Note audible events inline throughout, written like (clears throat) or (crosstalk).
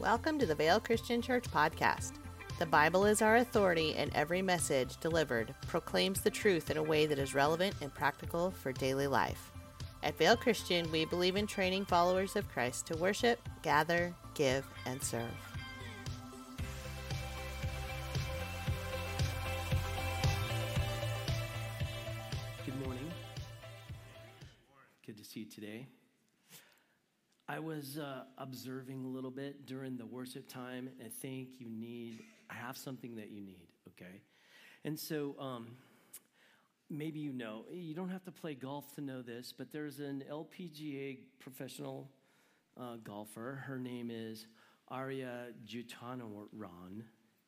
Welcome to the Vail Christian Church podcast. The Bible is our authority, and every message delivered proclaims the truth in a way that is relevant and practical for daily life. At Vale Christian, we believe in training followers of Christ to worship, gather, give, and serve. Observing a little bit during the worship time, and I think you need, I have something that you need, okay? And so um, maybe you know, you don't have to play golf to know this, but there's an LPGA professional uh, golfer. Her name is Ariya Jutanuran.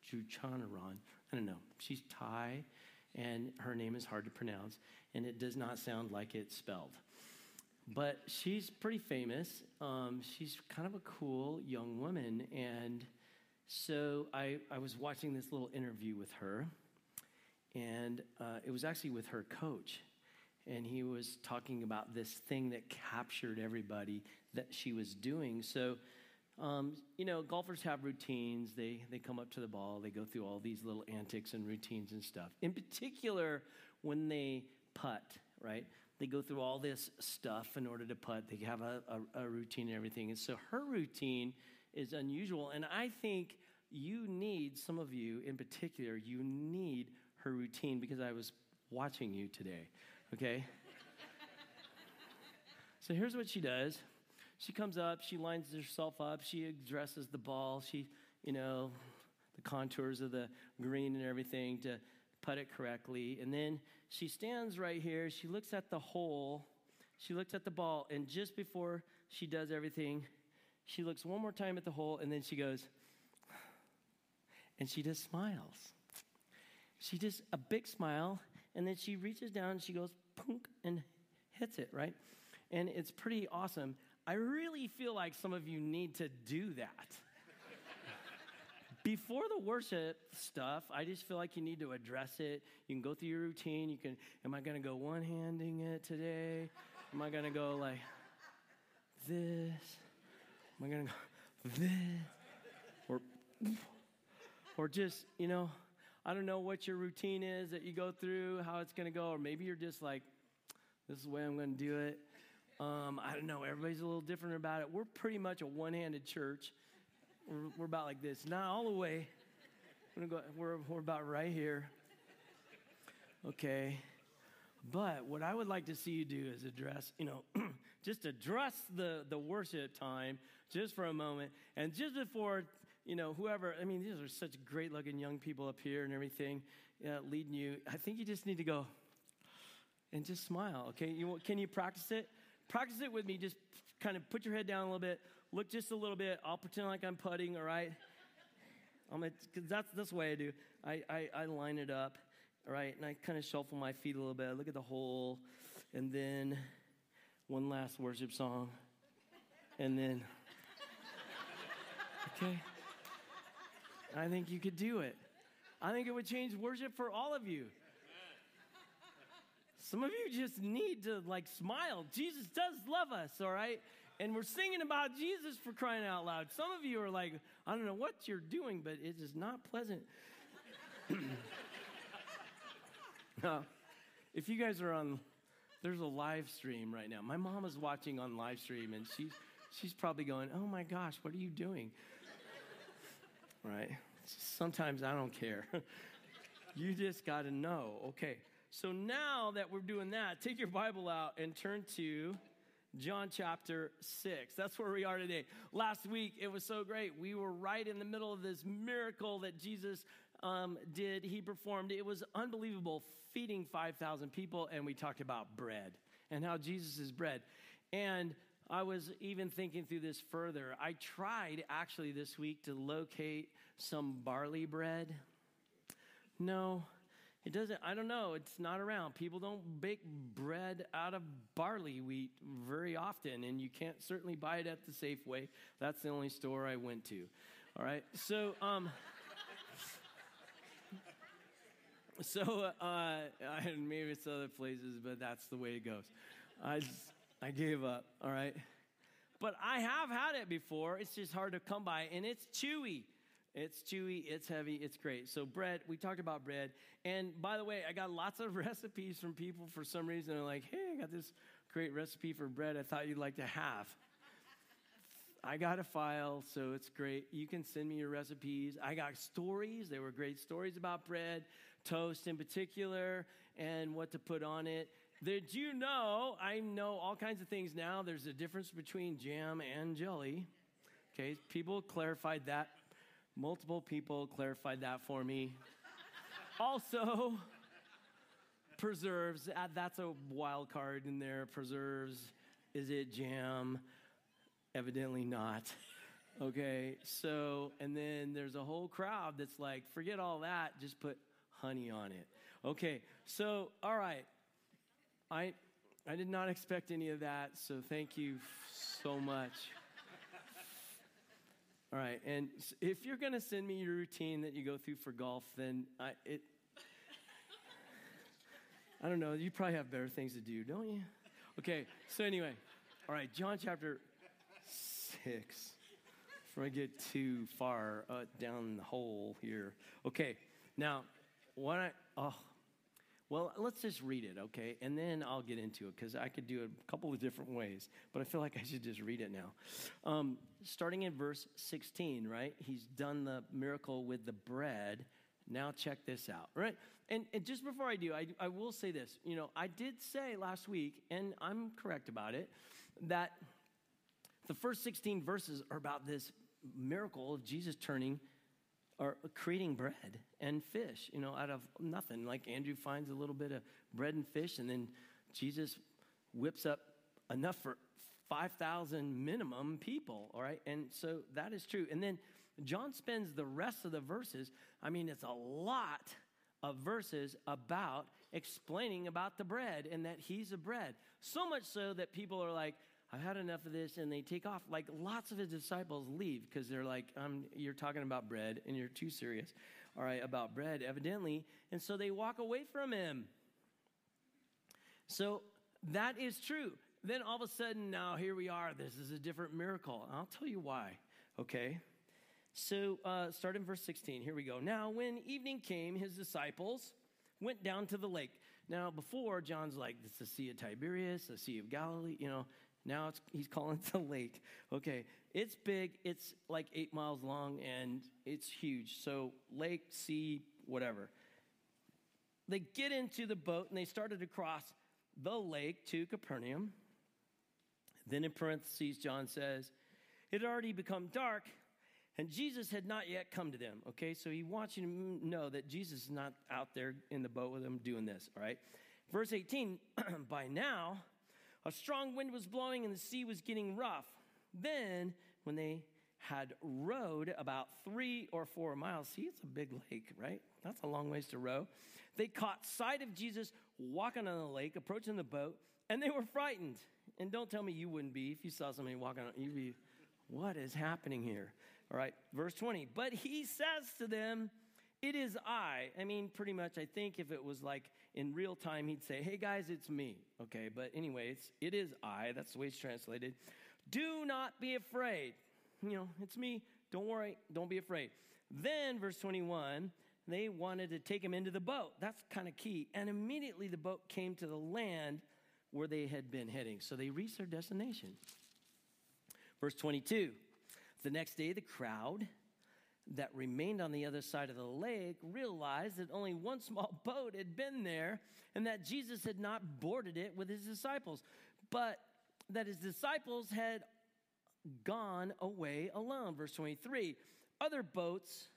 Jutanuran. I don't know. She's Thai, and her name is hard to pronounce, and it does not sound like it's spelled. But she's pretty famous. Um, she's kind of a cool young woman. And so I, I was watching this little interview with her, and uh, it was actually with her coach. And he was talking about this thing that captured everybody that she was doing. So, um, you know, golfers have routines. They, they come up to the ball, they go through all these little antics and routines and stuff. In particular, when they putt, right? They go through all this stuff in order to putt. They have a, a, a routine and everything. And so her routine is unusual. And I think you need, some of you in particular, you need her routine because I was watching you today, okay? so here's what she does. She comes up, she lines herself up, she addresses the ball, she, you know, the contours of the green and everything to putt it correctly. And then she stands right here. She looks at the hole. She looks at the ball. And just before she does everything, she looks one more time at the hole. And then she goes, and she just smiles. She just, a big smile. And then she reaches down and she goes, punk, and hits it, right? And it's pretty awesome. I really feel like some of you need to do that before the worship stuff, I just feel like you need to address it. You can go through your routine. You can, am I going to go one handing it today? Am I going to go like this? Am I going to go this? Or, or just, you know, I don't know what your routine is that you go through, how it's going to go. Or maybe you're just like, this is the way I'm going to do it. Um, I don't know. Everybody's a little different about it. We're pretty much a one handed church. We're, we're about like this. Not all the way. We're, go, we're, we're about right here. Okay. But what I would like to see you do is address, you know, (clears throat) just address the, the worship time just for a moment. And just before, you know, whoever, I mean, these are such great looking young people up here and everything uh, leading you. I think you just need to go and just smile, okay? You, can you practice it? Practice it with me. Just kind of put your head down a little bit, look just a little bit. I'll pretend like I'm putting, all right? I'm because that's, that's the way I do. I, I, I line it up, all right? And I kind of shuffle my feet a little bit. I look at the hole, and then one last worship song, and then, (laughs) okay? I think you could do it. I think it would change worship for all of you. Some of you just need to like smile. Jesus does love us, all right? And we're singing about Jesus for crying out loud. Some of you are like, I don't know what you're doing, but it is not pleasant. (laughs) if you guys are on, there's a live stream right now. My mom is watching on live stream, and she's she's probably going, "Oh my gosh, what are you doing?" right? Sometimes I don't care. (laughs) you just got to know. Okay. So now that we're doing that, take your Bible out and turn to John chapter 6. That's where we are today. Last week, it was so great. We were right in the middle of this miracle that Jesus um, did, he performed. It was unbelievable, feeding 5,000 people, and we talked about bread and how Jesus is bread. And I was even thinking through this further. I tried actually this week to locate some barley bread. No, it doesn't, I don't know, it's not around. People don't bake bread out of barley wheat very often, and you can't certainly buy it at the Safeway. That's the only store I went to. All right, so, um, so, uh, maybe it's other places, but that's the way it goes. I, I gave up, all right? but I have had it before. It's just hard to come by, and it's chewy. It's chewy, it's heavy, it's great. So, bread, we talked about bread. And by the way, I got lots of (laughs) recipes from people for some reason. They're like, hey, I got this great recipe for bread I thought you'd like to have. I got a file, so it's great. You can send me your recipes. I got stories. They were great stories about bread, toast in particular, and what to put on it. Did you know? I know all kinds of things now. There's a difference between jam and jelly. Okay, people clarified that. Multiple people clarified that for me. also, preserves. Uh, that's a wild card in there. Preserves. Is it jam? Evidently not. (laughs) Okay, so, and then there's a whole crowd that's like, forget all that, just put honey on it. Okay, so, all right. I, I did not expect any of that, so thank you so much. All right, and if you're going to send me your routine that you go through for golf, then I, it, I don't know, you probably have better things to do, don't you? Okay, so anyway, all right, John chapter six. Before I get too far uh, down the hole here. Okay, now, what I, oh, well, let's just read it, okay? And then I'll get into it because I could do it a couple of different ways, but I feel like I should just read it now. Um, starting in verse 16, right? He's done the miracle with the bread. Now, check this out, right? And, and just before I do, I, I will say this. You know, I did say last week, and I'm correct about it, that the first 16 verses are about this miracle of Jesus turning or creating bread and fish, you know, out of nothing. Like Andrew finds a little bit of bread and fish, and then Jesus whips up enough for 5,000 minimum people, all right? And so that is true. And then John spends the rest of the verses, I mean, it's a lot of verses about explaining about the bread and that he's a bread. So much so that people are like, I've had enough of this, and they take off. Like lots of his disciples leave because they're like, um, You're talking about bread, and you're too serious, all right, about bread, evidently. And so they walk away from him. So that is true. Then all of a sudden, now here we are. This is a different miracle. I'll tell you why, okay? So uh, start in verse 16. Here we go. Now, when evening came, his disciples went down to the lake. Now, before, John's like, it's the Sea of Tiberias, the Sea of Galilee, you know. Now he's calling it the lake. Okay, it's big. It's like eight miles long and it's huge. So lake, sea, whatever. They get into the boat and they started to cross the lake to Capernaum. Then in parentheses, John says, it had already become dark and Jesus had not yet come to them. Okay, so he wants you to know that Jesus is not out there in the boat with them doing this, all right? Verse 18, (clears throat) by now, a strong wind was blowing and the sea was getting rough. Then, when they had rowed about three or four miles, see, it's a big lake, right? That's a long ways to row. They caught sight of Jesus walking on the lake, approaching the boat, and they were frightened. And don't tell me you wouldn't be if you saw somebody walking on, you'd be, what is happening here? All right, verse 20. But he says to them, it is I. I mean, pretty much, I think if it was like in real time, he'd say, Hey guys, it's me. Okay, but anyway, it's, it is I. That's the way it's translated. Do not be afraid. You know, it's me. Don't worry. Don't be afraid. Then, verse 21, they wanted to take him into the boat. That's kind of key. And immediately the boat came to the land where they had been heading. So they reached their destination. Verse 22 The next day, the crowd that remained on the other side of the lake realized that only one small (laughs) boat had been there and that Jesus had not boarded it with his disciples, but that his disciples had gone away alone. Verse 23 Other boats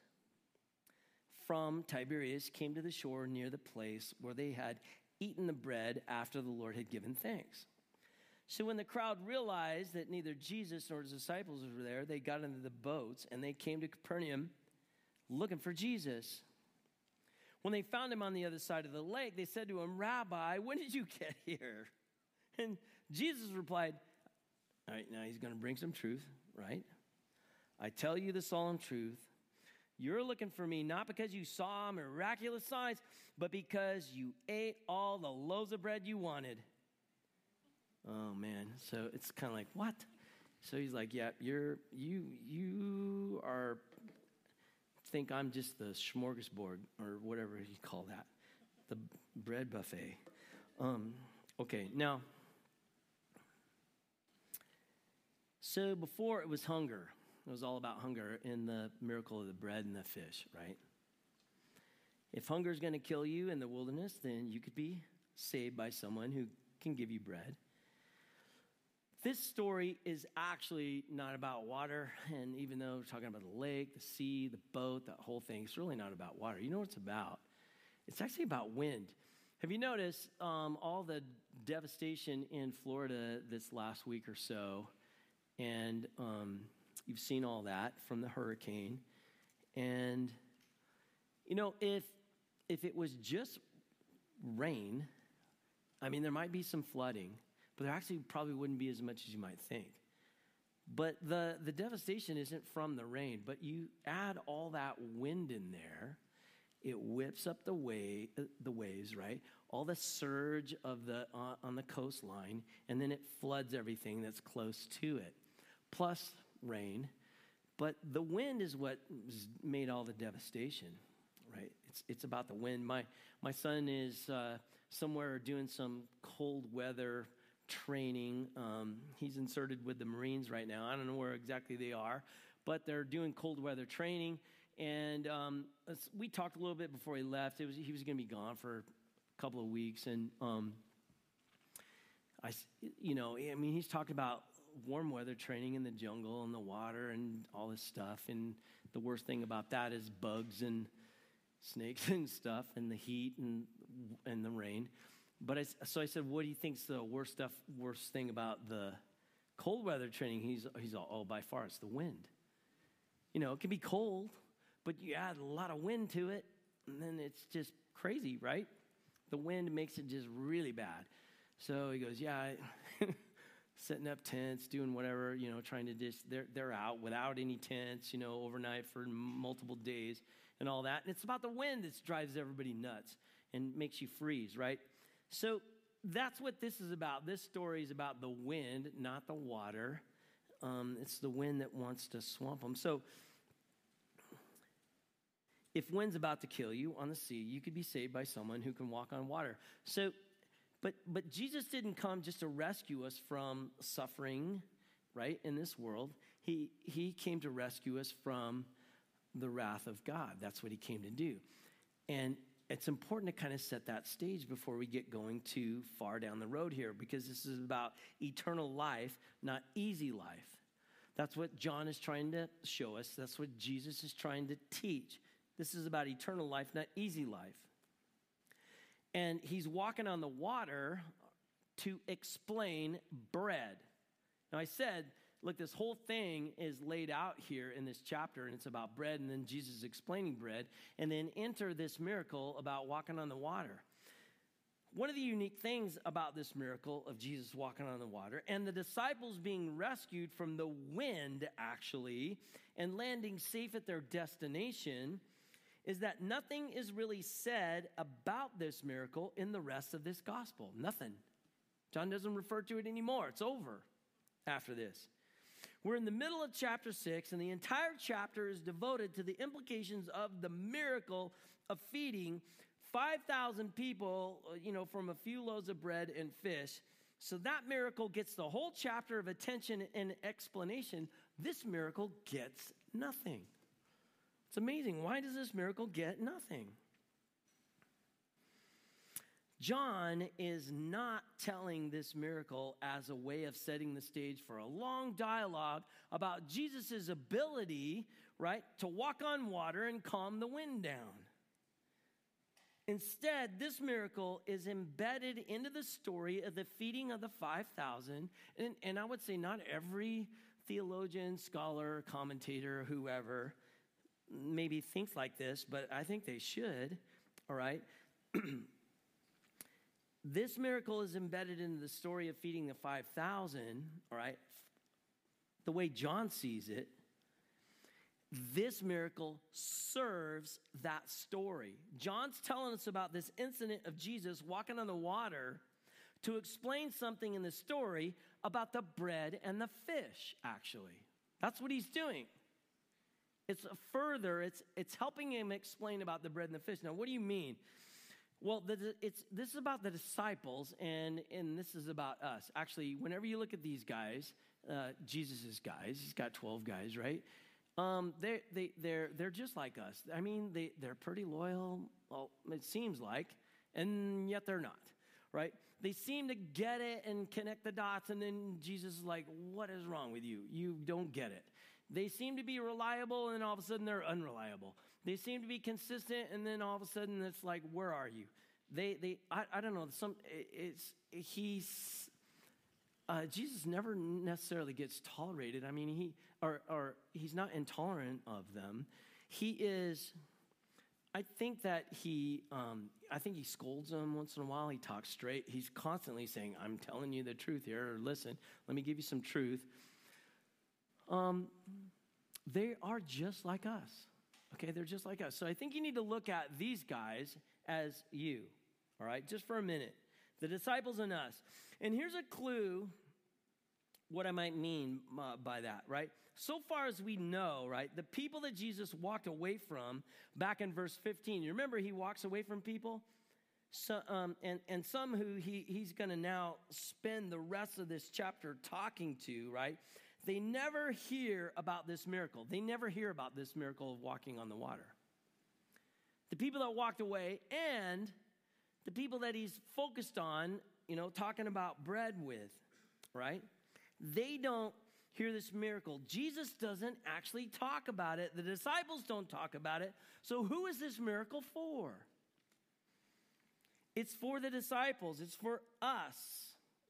from Tiberias came to the shore near the place where they had eaten the bread after the Lord had given thanks. So when the crowd realized that neither Jesus nor his disciples were there, they got into the boats and they came to Capernaum looking for Jesus. When they found him on the other side of the lake, they said to him, Rabbi, when did you get here? And Jesus replied, All right, now he's going to bring some truth, right? I tell you the solemn truth. You're looking for me not because you saw miraculous signs, but because you ate all the loaves of bread you wanted. Oh man, so it's kind of like, what? So he's like, yeah, you're, you, you are, think I'm just the smorgasbord or whatever you call that, the bread buffet. Um, okay, now, so before it was hunger. It was all about hunger in the miracle of the bread and the fish, right? If hunger is going to kill you in the wilderness, then you could be saved by someone who can give you bread. This story is actually not about water, and even though we're talking about the lake, the sea, the boat, that whole thing, it's really not about water. You know what it's about? It's actually about wind. Have you noticed um, all the devastation in Florida this last week or so? And um, you've seen all that from the hurricane. And, you know, if, if it was just rain, I mean, there might be some flooding, but there actually probably wouldn't be as much as you might think. But the, the devastation isn't from the rain, but you add all that wind in there, it whips up the, way, the waves, right? All the surge of the, uh, on the coastline, and then it floods everything that's close to it. Plus rain, but the wind is what made all the devastation, right? It's, it's about the wind. My, my son is uh, somewhere doing some cold weather training. Um, he's inserted with the Marines right now. I don't know where exactly they are, but they're doing cold weather training. And um, we talked a little bit before he left. Was, he was going to be gone for a couple of weeks. And um, I, you know, I mean, he's talking about warm weather training in the jungle and the water and all this stuff. And the worst thing about that is bugs and snakes (laughs) and stuff and the heat and, and the rain. But I, so I said, what do you think's the worst stuff, worst thing about the cold weather training? He's, he's all, oh, by far, it's the wind. You know, it can be cold, but you add a lot of wind to it, and then it's just crazy, right? The wind makes it just really bad. So he goes, yeah, (laughs) setting up tents, doing whatever, you know, trying to just, they're, they're out without any tents, you know, overnight for multiple days and all that. And it's about the wind that drives everybody nuts and makes you freeze, right? So that's what this is about. This story is about the wind, not the water. Um, it's the wind that wants to swamp them. So if wind's about to kill you on the sea, you could be saved by someone who can walk on water. So but, but Jesus didn't come just to rescue us from suffering, right, in this world. He, he came to rescue us from the wrath of God. That's what he came to do. And it's important to kind of set that stage before we get going too far down the road here because this is about eternal life, not easy life. That's what John is trying to show us. That's what Jesus is trying to teach. This is about eternal life, not easy life and he's walking on the water to explain bread. Now, I said, look, this whole thing is laid out here in this chapter, and it's about bread, and then Jesus explaining bread, and then enter this miracle about walking on the water. One of the unique things about this miracle of Jesus walking on the water and the disciples being rescued from the wind, actually, and landing safe at their destination is that nothing is really said about this miracle in the rest of this gospel. Nothing. John doesn't refer to it anymore. It's over after this. We're in the middle of chapter six, and the entire chapter is devoted to the implications of the miracle of feeding 5,000 people, uh, you know, from a few loaves of bread and fish. So that miracle gets the whole chapter of attention and explanation. This miracle gets nothing. It's amazing. Why does this miracle get nothing? John is not telling this miracle as a way of setting the stage for a long dialogue about Jesus' ability, right, to walk on water and calm the wind down. Instead, this miracle is embedded into the story of the feeding of the 5,000. And, and I would say not every theologian, scholar, commentator, whoever maybe think like this, but I think they should, all right? (clears throat) this miracle is embedded in the story of feeding the 5,000, all right? The way John sees it, this miracle serves that story. John's telling us about this incident of Jesus walking on the water to explain something in the story about the bread and the fish, actually. That's what he's doing. It's further, it's, it's helping him explain about the bread and the fish. Now, what do you mean? Well, it's, this is about the disciples, and, and this is about us. Actually, whenever you look at these guys, uh, Jesus' guys, he's got 12 guys, right? Um, they, they, they're, they're just like us. I mean, they, they're pretty loyal, well, it seems like, and yet they're not, right? They seem to get it and connect the dots, and then Jesus is like, What is wrong with you? You don't get it. They seem to be reliable, and then all of a sudden they're unreliable. They seem to be consistent, and then all of a sudden it's like, Where are you? They, they I, I don't know, some, it's, he's, uh, Jesus never necessarily gets tolerated. I mean, he, or, or he's not intolerant of them. He is, I think that he, um, I think he scolds them once in a while. He talks straight. He's constantly saying, I'm telling you the truth here, or listen, let me give you some truth. Um, they are just like us. Okay, they're just like us. So I think you need to look at these guys as you, all right, just for a minute. The disciples and us. And here's a clue what I might mean uh, by that, right? So far as we know, right, the people that Jesus walked away from back in verse 15, you remember he walks away from people? So, um, and, and some who he, he's going to now spend the rest of this chapter talking to, right? They never hear about this miracle. They never hear about this miracle of walking on the water. The people that walked away and the people that he's focused on, you know, talking about bread with, right? They don't hear this miracle. Jesus doesn't actually talk about it. The disciples don't talk about it. So, who is this miracle for? It's for the disciples, it's for us,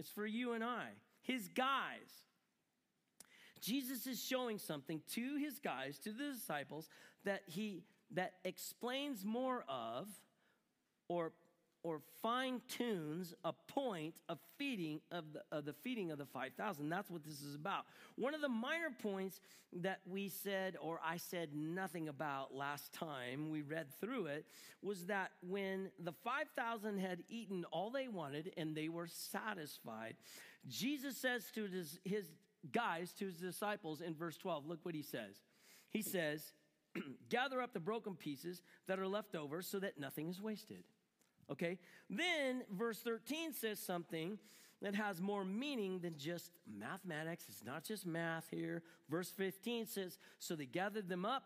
it's for you and I, his guys. Jesus is showing something to his guys, to the disciples, that he that explains more of or or fine tunes a point of feeding of the, of the feeding of the 5000 that's what this is about. One of the minor points that we said or i said nothing about last time we read through it was that when the 5000 had eaten all they wanted and they were satisfied jesus says to his, his guys to his disciples in verse 12 look what he says. He says (clears throat) gather up the broken pieces that are left over so that nothing is wasted Okay? Then verse 13 says something that has more meaning than just mathematics. It's not just math here. Verse 15 says, So they gathered them up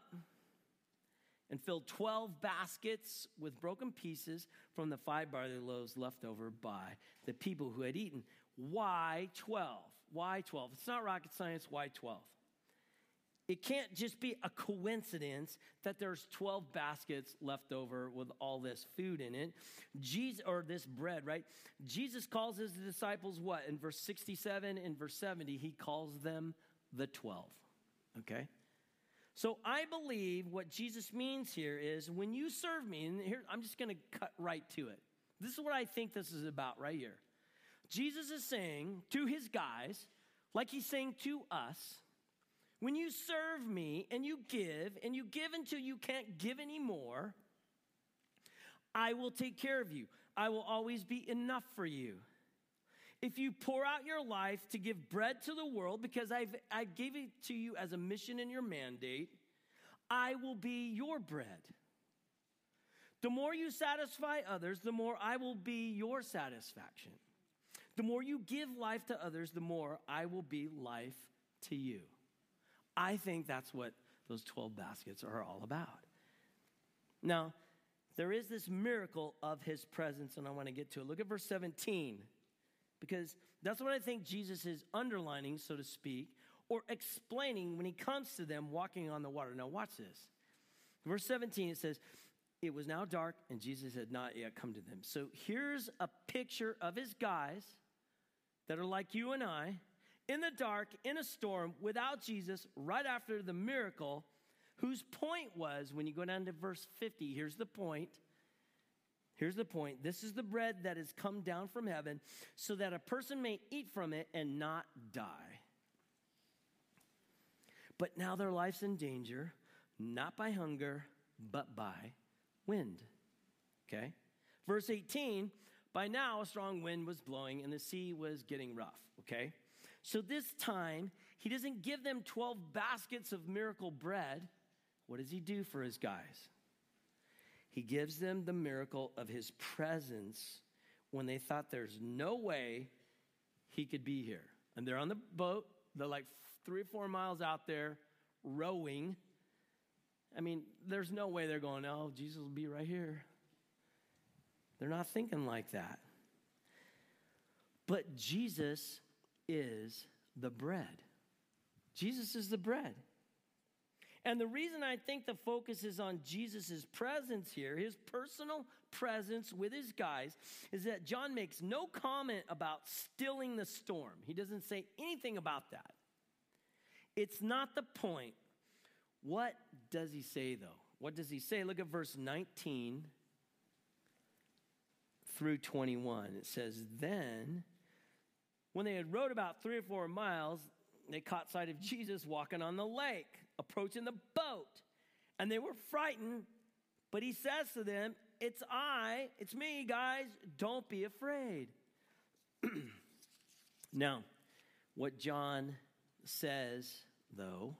and filled 12 baskets with broken pieces from the five barley loaves left over by the people who had eaten. Why 12? Why 12? It's not rocket science. Why 12? It can't just be a coincidence that there's 12 baskets left over with all this food in it. Jesus, or this bread, right? Jesus calls his disciples what? In verse 67 and verse 70, he calls them the 12. Okay? So I believe what Jesus means here is when you serve me, and here I'm just going to cut right to it. This is what I think this is about right here. Jesus is saying to his guys, like he's saying to us, when you serve me and you give, and you give until you can't give anymore, I will take care of you. I will always be enough for you. If you pour out your life to give bread to the world, because I've, I gave it to you as a mission in your mandate, I will be your bread. The more you satisfy others, the more I will be your satisfaction. The more you give life to others, the more I will be life to you. I think that's what those 12 baskets are all about. Now, there is this miracle of his presence, and I want to get to it. Look at verse 17, because that's what I think Jesus is underlining, so to speak, or explaining when he comes to them walking on the water. Now, watch this. Verse 17, it says, It was now dark, and Jesus had not yet come to them. So here's a picture of his guys that are like you and I in the dark, in a storm, without Jesus, right after the miracle, whose point was when you go down to verse 50, here's the point. Here's the point. This is the bread that has come down from heaven so that a person may eat from it and not die. But now their life's in danger, not by hunger, but by wind. Okay? Verse 18 By now, a strong wind was blowing and the sea was getting rough, okay? So this time, he doesn't give them 12 baskets of miracle bread. What does he do for his guys? He gives them the miracle of his presence when they thought there's no way he could be here. And they're on the boat, they're like three or four miles out there rowing. I mean, there's no way they're going, oh, Jesus will be right here. They're not thinking like that. But Jesus is the bread. Jesus is the bread. And the reason I think the focus is on Jesus' presence here, his personal presence with his guys, is that John makes no comment about stilling the storm. He doesn't say anything about that. It's not the point. What does he say, though? What does he say? Look at verse 19 through 21. It says, Then, when they had rowed about three or four miles, they caught sight of Jesus walking on the lake, approaching the boat. And they were frightened, but he says to them, It's I, it's me, guys, don't be afraid. (clears throat) now, what John says, though,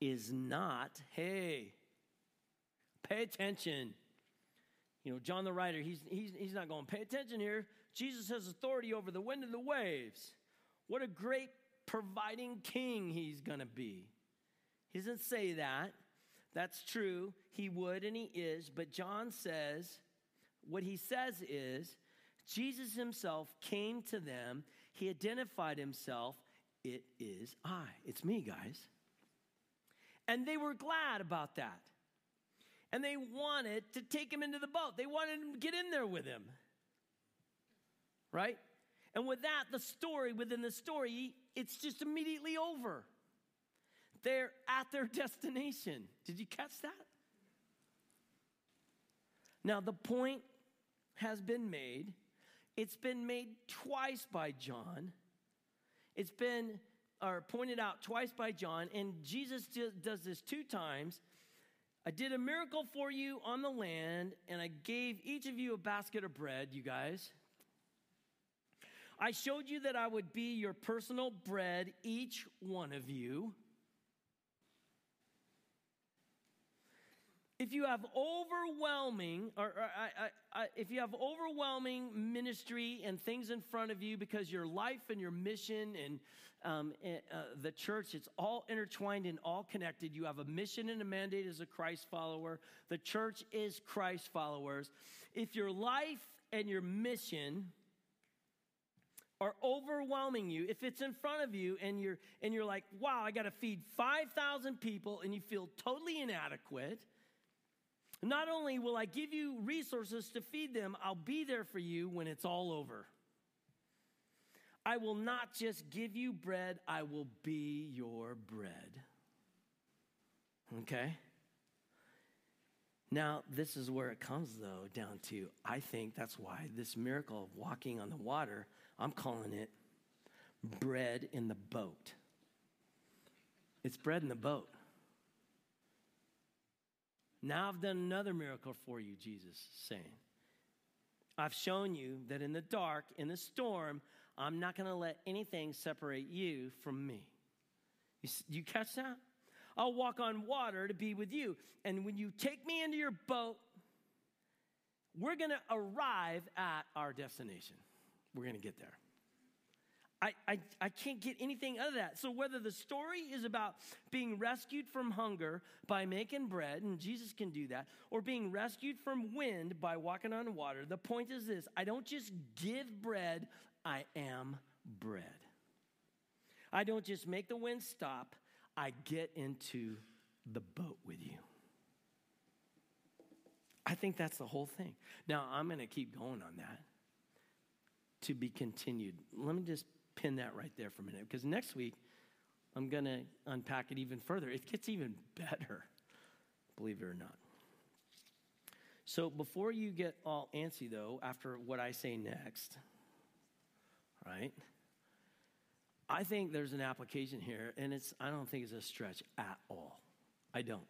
is not, hey, pay attention. You know, John the writer, he's, he's, he's not going, pay attention here. Jesus has authority over the wind and the waves. What a great providing king he's going to be. He doesn't say that. That's true. He would and he is. But John says, what he says is, Jesus himself came to them. He identified himself. It is I. It's me, guys. And they were glad about that and they wanted to take him into the boat. They wanted to get in there with him. Right? And with that, the story within the story, it's just immediately over. They're at their (laughs) destination. Did you catch that? Now, the point has been made. It's been made twice by John. It's been or pointed out twice by John, and Jesus does this two times. I did a miracle for you on the land, and I gave each of you a basket of bread, you guys. I showed you that I would be your personal bread, each one of you. if you have overwhelming or, or I, I, I, if you have overwhelming ministry and things in front of you because your life and your mission and um, eh, uh, the church it's all intertwined and all connected. You have a mission and a mandate as a christ follower. The church is christ followers. If your life and your mission are overwhelming you if it's in front of you and you're and you're like wow i got to feed 5000 people and you feel totally inadequate not only will I give you resources to feed them, I'll be there for you when it's all over. I will not just give you bread, I will be your bread. Okay? Now, this is where it comes, though, down to I think that's why this miracle of walking on the water, I'm calling it bread in the boat. It's bread in the boat. Now I've done another miracle for you, Jesus saying. I've shown you that in the dark, in the storm, I'm not going to let anything separate you from me. You, you catch that? I'll walk on water to be with you. And when you take me into your boat, we're going to arrive at our destination. We're going to get there. I, I, I can't get anything out of that. So, whether the story is about being rescued from hunger by making bread, and Jesus can do that, or being rescued from wind by walking on water, the point is this I don't just give bread, I am bread. I don't just make the wind stop, I get into the boat with you. I think that's the whole thing. Now, I'm going to keep going on that to be continued. Let me just pin that right there for a minute because next week I'm going to unpack it even further. It gets even better, believe it or not. So before you get all antsy, though, after what I say next, right? I think there's an application here, and it's I don't think it's a stretch at all. I don't.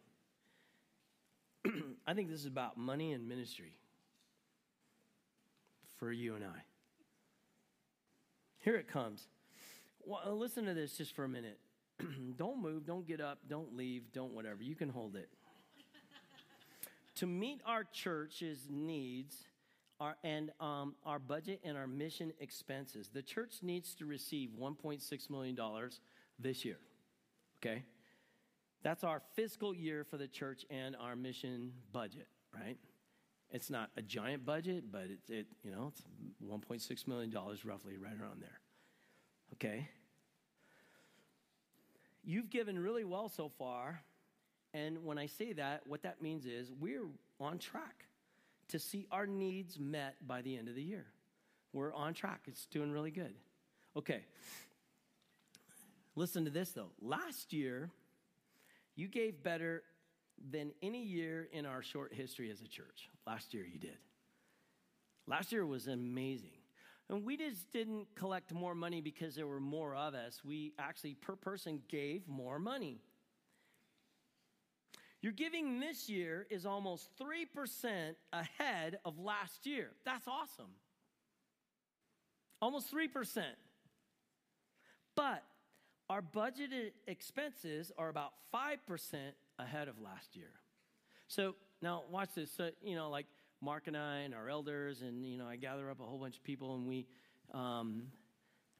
(clears throat) I think this is about money and ministry. for you and I. Here it comes. Well, listen to this just for a minute. (clears throat) don't move, don't get up, don't leave, don't whatever. You can hold it. to meet our church's needs our, and um, our budget and our mission expenses, the church needs to receive $1.6 million this year. Okay? That's our fiscal year for the church and our mission budget, right? It's not a giant budget, but it, it you know, it's 1.6 million dollars roughly right around there. Okay? You've given really well so far, and when I say that, what that means is we're on track to see our needs met by the end of the year. We're on track. It's doing really good. Okay. Listen to this though. Last year, you gave better than any year in our short history as a church. Last year, you did. Last year was amazing. And we just didn't collect more money because there were more of us. We actually, per person, gave more money. Your giving this year is almost 3% ahead of last year. That's awesome. Almost 3%. But our budgeted expenses are about 5% ahead of last year. So now watch this. So, you know, like Mark and I and our elders, and, you know, I gather up a whole bunch of people and we um,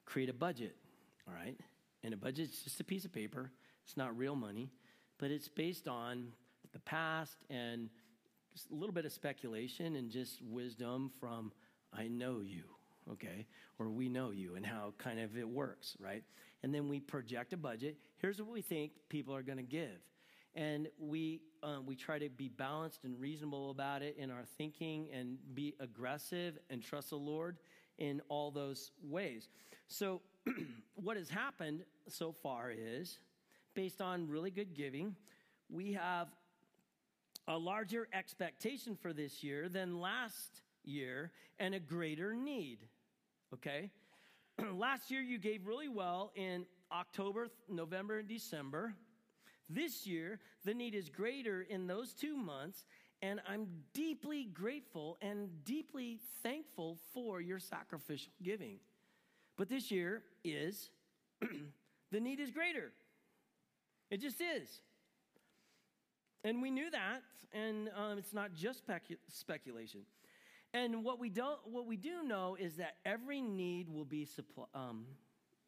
create a budget, all right? And a budget is just a piece of paper, it's not real money, but it's based on the past and a little bit of speculation and just wisdom from I know you, okay? Or we know you and how kind of it works, right? And then we project a budget. Here's what we think people are going to give and we um, we try to be balanced and reasonable about it in our thinking and be aggressive and trust the Lord in all those ways. So, (clears throat) what has happened so far is based on really good giving, we have a larger expectation for this year than last year and a greater need. Okay? (clears throat) last year you gave really well in October, November, and December. This year, the need is greater in those two months, and I'm deeply grateful and deeply thankful for your sacrificial giving. But this year is, (clears throat) the need is greater. It just is. And we knew that, and um, it's not just specu- speculation. And what we, don't, what we do know is that every need will be suppl- um,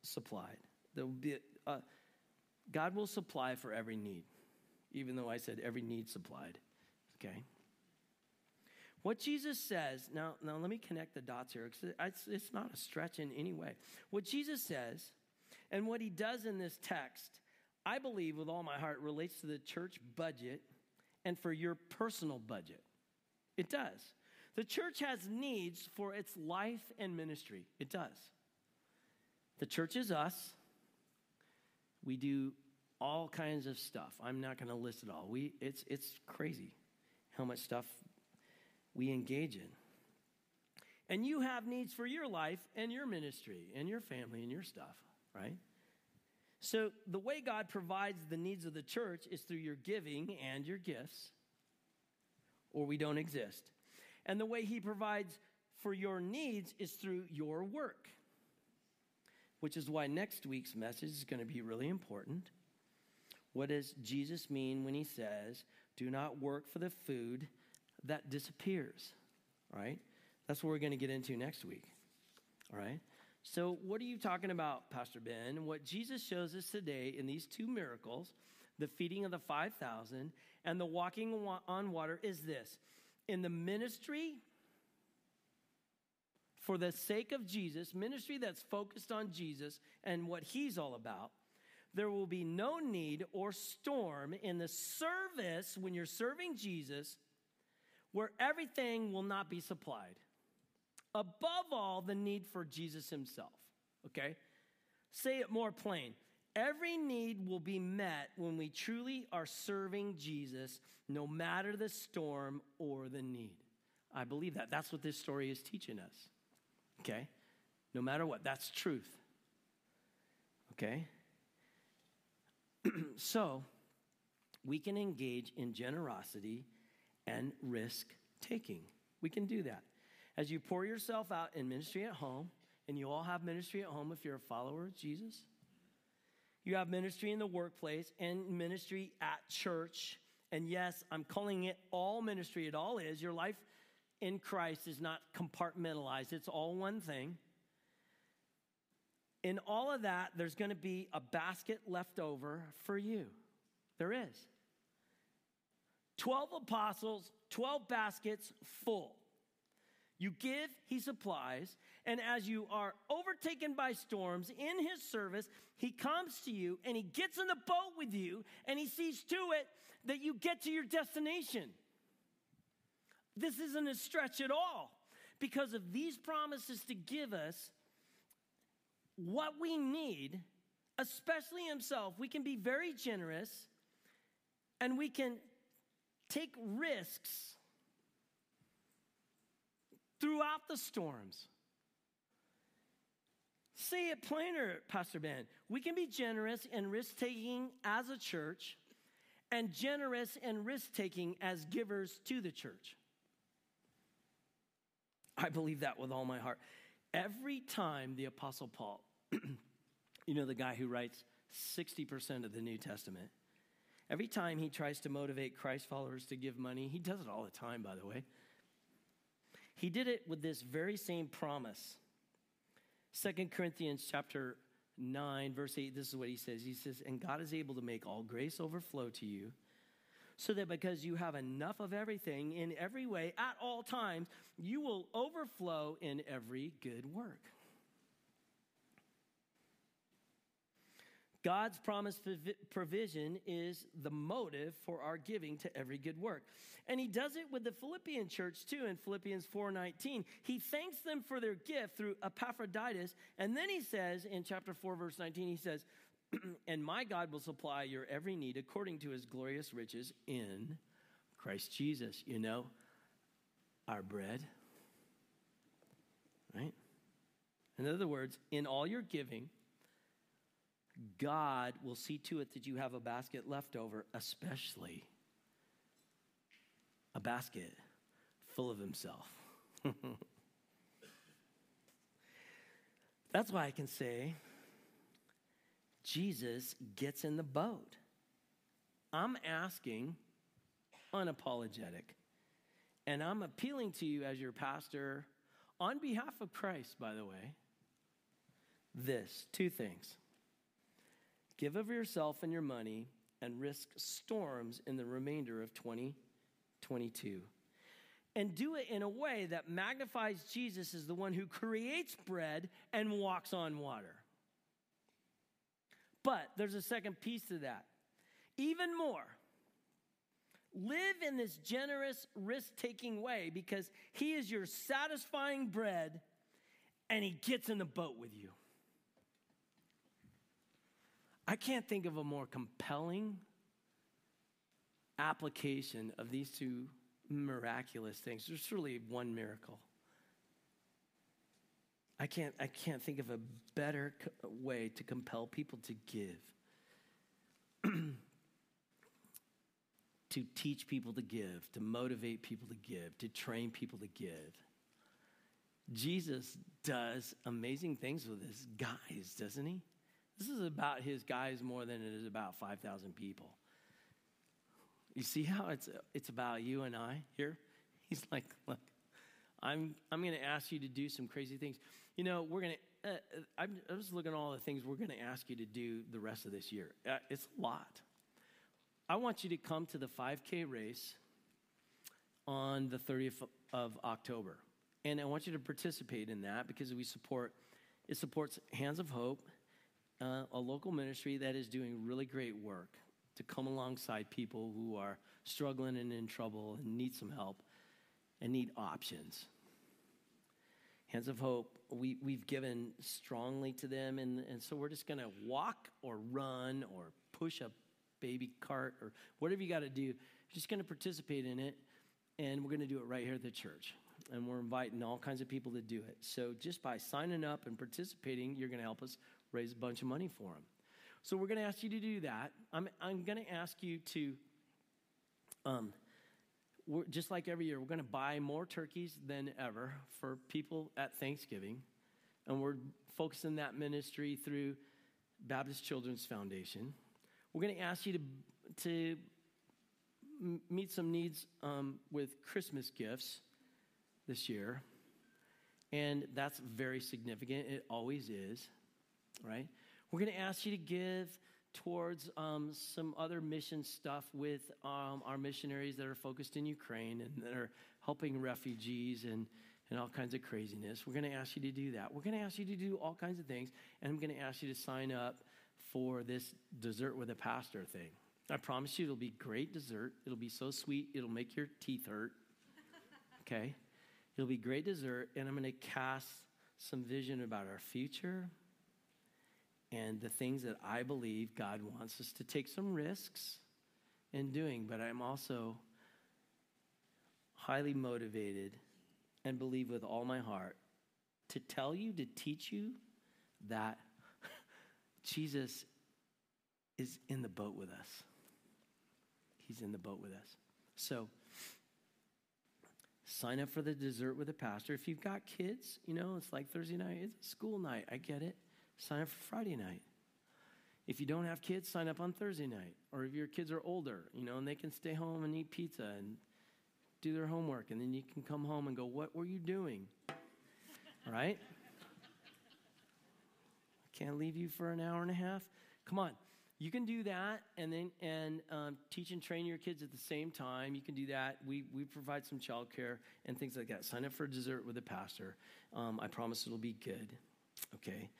supplied. There will be, uh, God will supply for every need, even though I said every need supplied. Okay? What Jesus says, now, now let me connect the dots here, because it's, it's not a stretch in any way. What Jesus says and what he does in this text, I believe with all my heart, relates to the church budget and for your personal budget. It does. The church has needs for its life and ministry. It does. The church is us, we do all kinds of stuff. I'm not going to list it all. We, it's, it's crazy how much stuff we engage in. And you have needs for your life and your ministry and your family and your stuff, right? So, the way God provides the needs of the church is through your giving and your gifts, or we don't exist. And the way He provides for your needs is through your work which is why next week's message is going to be really important. What does Jesus mean when he says, do not work for the food that disappears? Right? That's what we're going to get into next week. All right? So, what are you talking about, Pastor Ben? What Jesus shows us today in these two miracles, the feeding of the 5,000 and the walking on water, is this. In the ministry for the sake of Jesus, ministry that's focused on Jesus and what he's all about, there will be no need or storm in the service when you're serving Jesus where everything will not be supplied. Above all, the need for Jesus himself. Okay? Say it more plain. Every need will be met when we truly are serving Jesus, no matter the storm or the need. I believe that. That's what this story is teaching us. Okay? No matter what, that's truth. Okay? (clears throat) so, we can engage in generosity and risk taking. We can do that. As you pour yourself out in ministry at home, and you all have ministry at home if you're a follower of Jesus, you have ministry in the workplace and ministry at church. And yes, I'm calling it all ministry. It all is. Your life in Christ is not compartmentalized, it's all one thing. In all of that, there's going to be a basket left over for you. There is. 12 apostles, 12 baskets full. You give, he supplies. And as you are overtaken by storms in his service, he comes to you and he gets in the boat with you and he sees to it that you get to your destination. This isn't a stretch at all because of these promises to give us what we need, especially himself. We can be very generous and we can take risks throughout the storms. Say it plainer, Pastor Ben. We can be generous and risk taking as a church, and generous and risk taking as givers to the church. I believe that with all my heart. Every time the Apostle Paul, (clears throat) you know, the guy who writes 60% of the New Testament, every time he tries to motivate Christ followers to give money, he does it all the time, by the way. He did it with this very same promise. Second Corinthians chapter 9, verse 8, this is what he says. He says, And God is able to make all grace overflow to you, so that because you have enough of everything in every way at all times, you will overflow in every good work. God's promised provision is the motive for our giving to every good work. And he does it with the Philippian church too in Philippians 4:19. He thanks them for their gift through Epaphroditus, and then he says in chapter 4 verse 19 he says, (clears throat) "And my God will supply your every need according to his glorious riches in Christ Jesus." You know, our bread, right? In other words, in all your giving, God will see to it that you have a basket left over, especially a basket full of Himself. (laughs) That's why I can say Jesus gets in the boat. I'm asking, unapologetic, and I'm appealing to you as your pastor on behalf of Christ, by the way, this two things. Give of yourself and your money and risk storms in the remainder of 2022. And do it in a way that magnifies Jesus as the one who creates bread and walks on water. But there's a second piece to that. Even more, live in this generous, risk taking way because he is your satisfying bread and he gets in the boat with you. I can't think of a more compelling application of these two miraculous things. There's really one miracle. I can't, I can't think of a better way to compel people to give, (clears throat) to teach people to give, to motivate people to give, to train people to give. Jesus does amazing things with his guys, doesn't he? This is about his guys more than it is about 5,000 people. You see how it's, it's about you and I here? (laughs) He's like, look, I'm, I'm going to ask you to do some crazy things. You know, we're going to, uh, I'm, I was looking at all the things we're going to ask you to do the rest of this year. Uh, it's a lot. I want you to come to the 5K race on the 30th of October. And I want you to participate in that because we support, it supports Hands of Hope uh, a local ministry that is doing really great work to come alongside people who are struggling and in trouble and need some help and need options. Hands of Hope, we, we've given strongly to them, and, and so we're just going to walk or run or push a baby cart or whatever you got to do. Just going to participate in it, and we're going to do it right here at the church. And we're inviting all kinds of people to do it. So just by signing up and participating, you're going to help us raise a bunch of money for them. So we're going to ask you to do that. I'm, I'm going to ask you to, um, just like every year, we're going to buy more turkeys than ever for people at Thanksgiving. And we're focusing that ministry through Baptist Children's Foundation. We're going to ask you to, to meet some needs um, with Christmas gifts this year. And that's very significant. It always is, right? We're going to ask you to give towards um, some other mission stuff with um, our missionaries that are focused in Ukraine and that are helping refugees and, and all kinds of craziness. We're going to ask you to do that. We're going to ask you to do all kinds of things. And I'm going to ask you to sign up for this dessert with a pastor thing. I promise you it'll be great dessert. It'll be so sweet, it'll make your teeth hurt. (laughs) Okay? It'll be great dessert, and I'm going to cast some vision about our future and the things that I believe God wants us to take some risks in doing, but I'm also highly motivated and believe with all my heart to tell you, to teach you that (laughs) Jesus is in the boat with us. He's in the boat with us. So, sign up for the dessert with a pastor. If you've got kids, you know, it's like Thursday night, it's a school night. I get it. Sign up for Friday night. If you don't have kids, sign up on Thursday night. Or if your kids are older, you know, and they can stay home and eat pizza and do their homework, and then you can come home and go, What were you doing? All (laughs) right? Can't leave you for an hour and a half. Come on. You can do that and then and um, teach and train your kids at the same time. You can do that. We, we provide some childcare and things like that. Sign up for dessert with a pastor. Um, I promise it'll be good. Okay.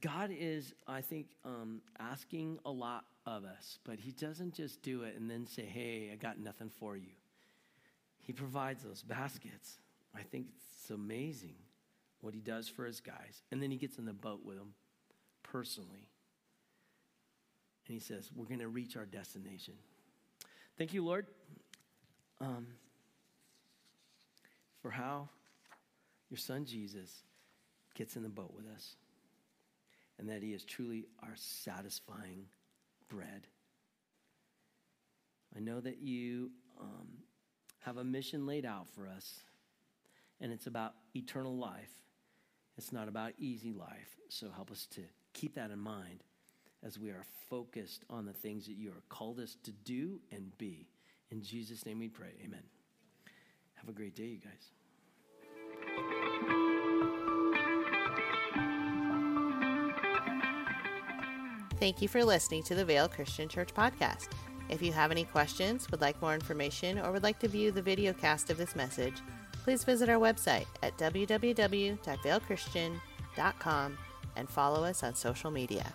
God is, I think, um, asking a lot of us, but He doesn't just do it and then say, hey, I got nothing for you. He provides those baskets. I think it's amazing what He does for His guys. And then He gets in the boat with them personally. And He says, we're going to reach our destination. Thank you, Lord, um, for how your Son Jesus gets in the boat with us and that He is truly our satisfying bread. I know that you um, have a mission laid out for us, and it's about eternal life. It's not about easy life. So help us to keep that in mind as we are focused on the things that you are called us to do and be. In Jesus' name we pray. Amen. Have a great day, you guys. Thank you for listening to the Vail Christian Church podcast. If you have any questions, would like more information, or would like to view the video cast of this message, please visit our website at www.vailchristian.com and follow us on social media.